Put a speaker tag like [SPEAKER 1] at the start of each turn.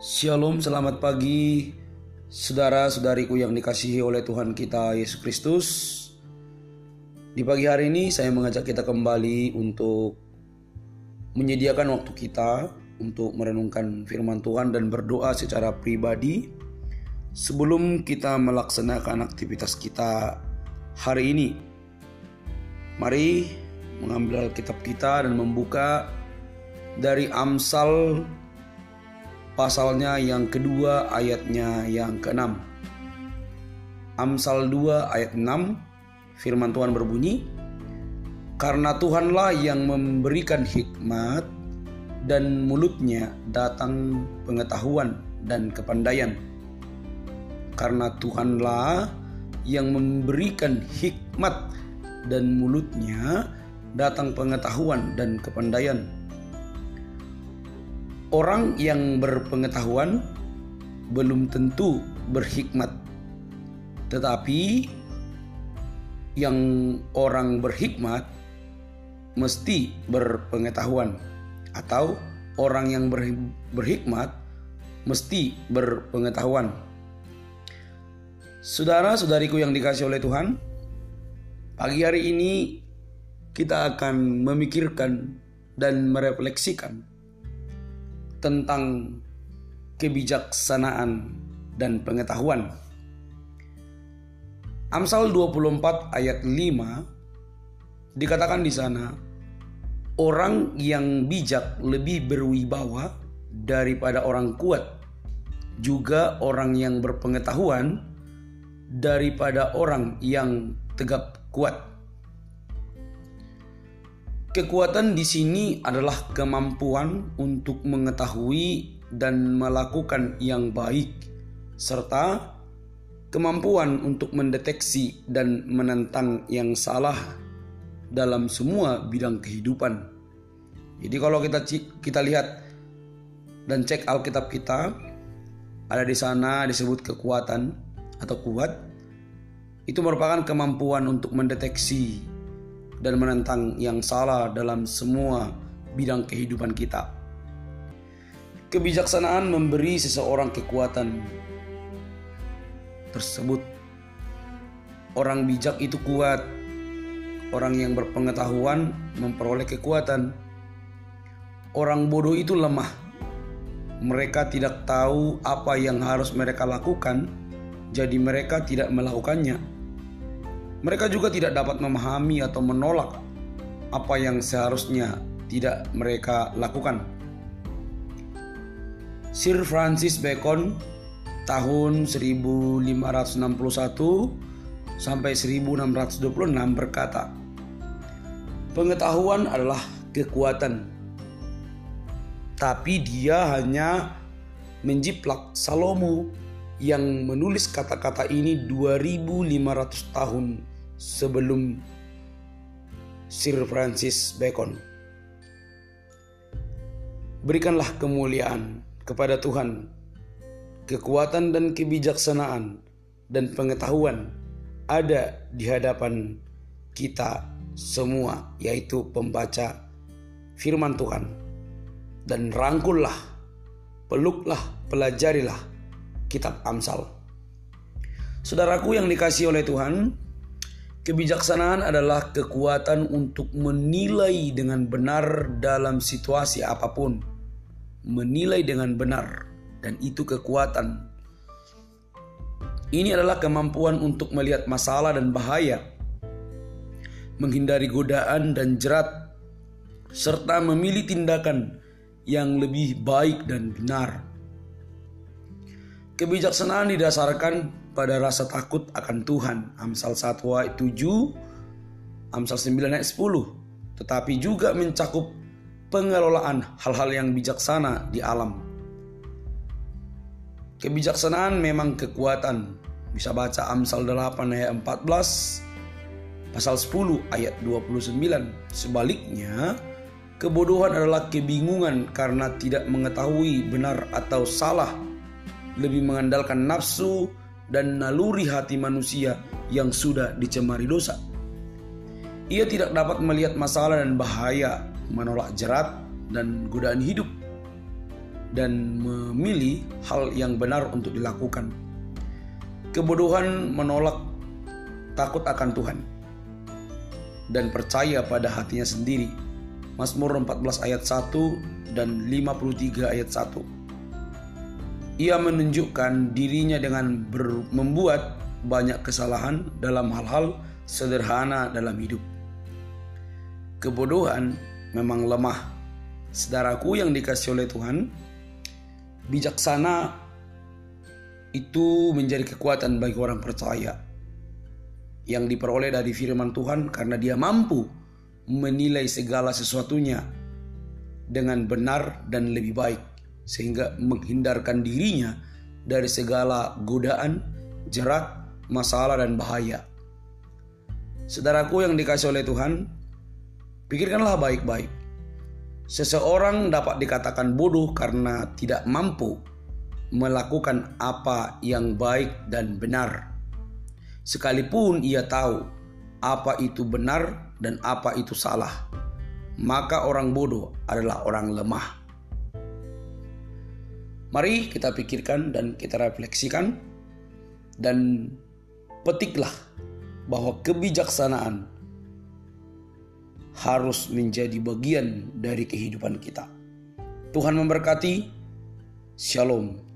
[SPEAKER 1] Shalom, selamat pagi saudara-saudariku yang dikasihi oleh Tuhan kita Yesus Kristus. Di pagi hari ini saya mengajak kita kembali untuk menyediakan waktu kita untuk merenungkan firman Tuhan dan berdoa secara pribadi sebelum kita melaksanakan aktivitas kita hari ini. Mari mengambil Alkitab kita dan membuka dari Amsal pasalnya yang kedua ayatnya yang keenam. Amsal 2 ayat 6 firman Tuhan berbunyi Karena Tuhanlah yang memberikan hikmat dan mulutnya datang pengetahuan dan kepandaian. Karena Tuhanlah yang memberikan hikmat dan mulutnya datang pengetahuan dan kepandaian. Orang yang berpengetahuan belum tentu berhikmat, tetapi yang orang berhikmat mesti berpengetahuan, atau orang yang berhikmat mesti berpengetahuan. Saudara-saudariku yang dikasih oleh Tuhan, pagi hari ini kita akan memikirkan dan merefleksikan tentang kebijaksanaan dan pengetahuan. Amsal 24 ayat 5 dikatakan di sana orang yang bijak lebih berwibawa daripada orang kuat juga orang yang berpengetahuan daripada orang yang tegap kuat. Kekuatan di sini adalah kemampuan untuk mengetahui dan melakukan yang baik, serta kemampuan untuk mendeteksi dan menentang yang salah dalam semua bidang kehidupan. Jadi kalau kita kita lihat dan cek Alkitab kita, ada di sana disebut kekuatan atau kuat. Itu merupakan kemampuan untuk mendeteksi dan menentang yang salah dalam semua bidang kehidupan kita. Kebijaksanaan memberi seseorang kekuatan tersebut. Orang bijak itu kuat. Orang yang berpengetahuan memperoleh kekuatan. Orang bodoh itu lemah. Mereka tidak tahu apa yang harus mereka lakukan, jadi mereka tidak melakukannya mereka juga tidak dapat memahami atau menolak apa yang seharusnya tidak mereka lakukan. Sir Francis Bacon tahun 1561 sampai 1626 berkata, "Pengetahuan adalah kekuatan, tapi dia hanya menjiplak Salomo yang menulis kata-kata ini 2500 tahun sebelum Sir Francis Bacon. Berikanlah kemuliaan kepada Tuhan, kekuatan dan kebijaksanaan dan pengetahuan ada di hadapan kita semua, yaitu pembaca firman Tuhan. Dan rangkullah, peluklah, pelajarilah kitab Amsal. Saudaraku yang dikasih oleh Tuhan, Kebijaksanaan adalah kekuatan untuk menilai dengan benar dalam situasi apa pun. Menilai dengan benar, dan itu kekuatan. Ini adalah kemampuan untuk melihat masalah dan bahaya, menghindari godaan dan jerat, serta memilih tindakan yang lebih baik dan benar. Kebijaksanaan didasarkan pada rasa takut akan Tuhan. Amsal 1 ayat 7, Amsal 9 ayat 10. Tetapi juga mencakup pengelolaan hal-hal yang bijaksana di alam. Kebijaksanaan memang kekuatan. Bisa baca Amsal 8 ayat 14, pasal 10 ayat 29. Sebaliknya, kebodohan adalah kebingungan karena tidak mengetahui benar atau salah, lebih mengandalkan nafsu dan naluri hati manusia yang sudah dicemari dosa. Ia tidak dapat melihat masalah dan bahaya, menolak jerat dan godaan hidup. dan memilih hal yang benar untuk dilakukan. Kebodohan menolak takut akan Tuhan dan percaya pada hatinya sendiri. Mazmur 14 ayat 1 dan 53 ayat 1. Ia menunjukkan dirinya dengan membuat banyak kesalahan dalam hal-hal sederhana dalam hidup. Kebodohan memang lemah. Saudaraku yang dikasih oleh Tuhan, bijaksana itu menjadi kekuatan bagi orang percaya yang diperoleh dari firman Tuhan karena dia mampu menilai segala sesuatunya dengan benar dan lebih baik sehingga menghindarkan dirinya dari segala godaan, jerat, masalah dan bahaya. Saudaraku yang dikasih oleh Tuhan, pikirkanlah baik-baik Seseorang dapat dikatakan bodoh karena tidak mampu melakukan apa yang baik dan benar. Sekalipun ia tahu apa itu benar dan apa itu salah, maka orang bodoh adalah orang lemah. Mari kita pikirkan dan kita refleksikan dan petiklah bahwa kebijaksanaan harus menjadi bagian dari kehidupan kita. Tuhan memberkati. Shalom.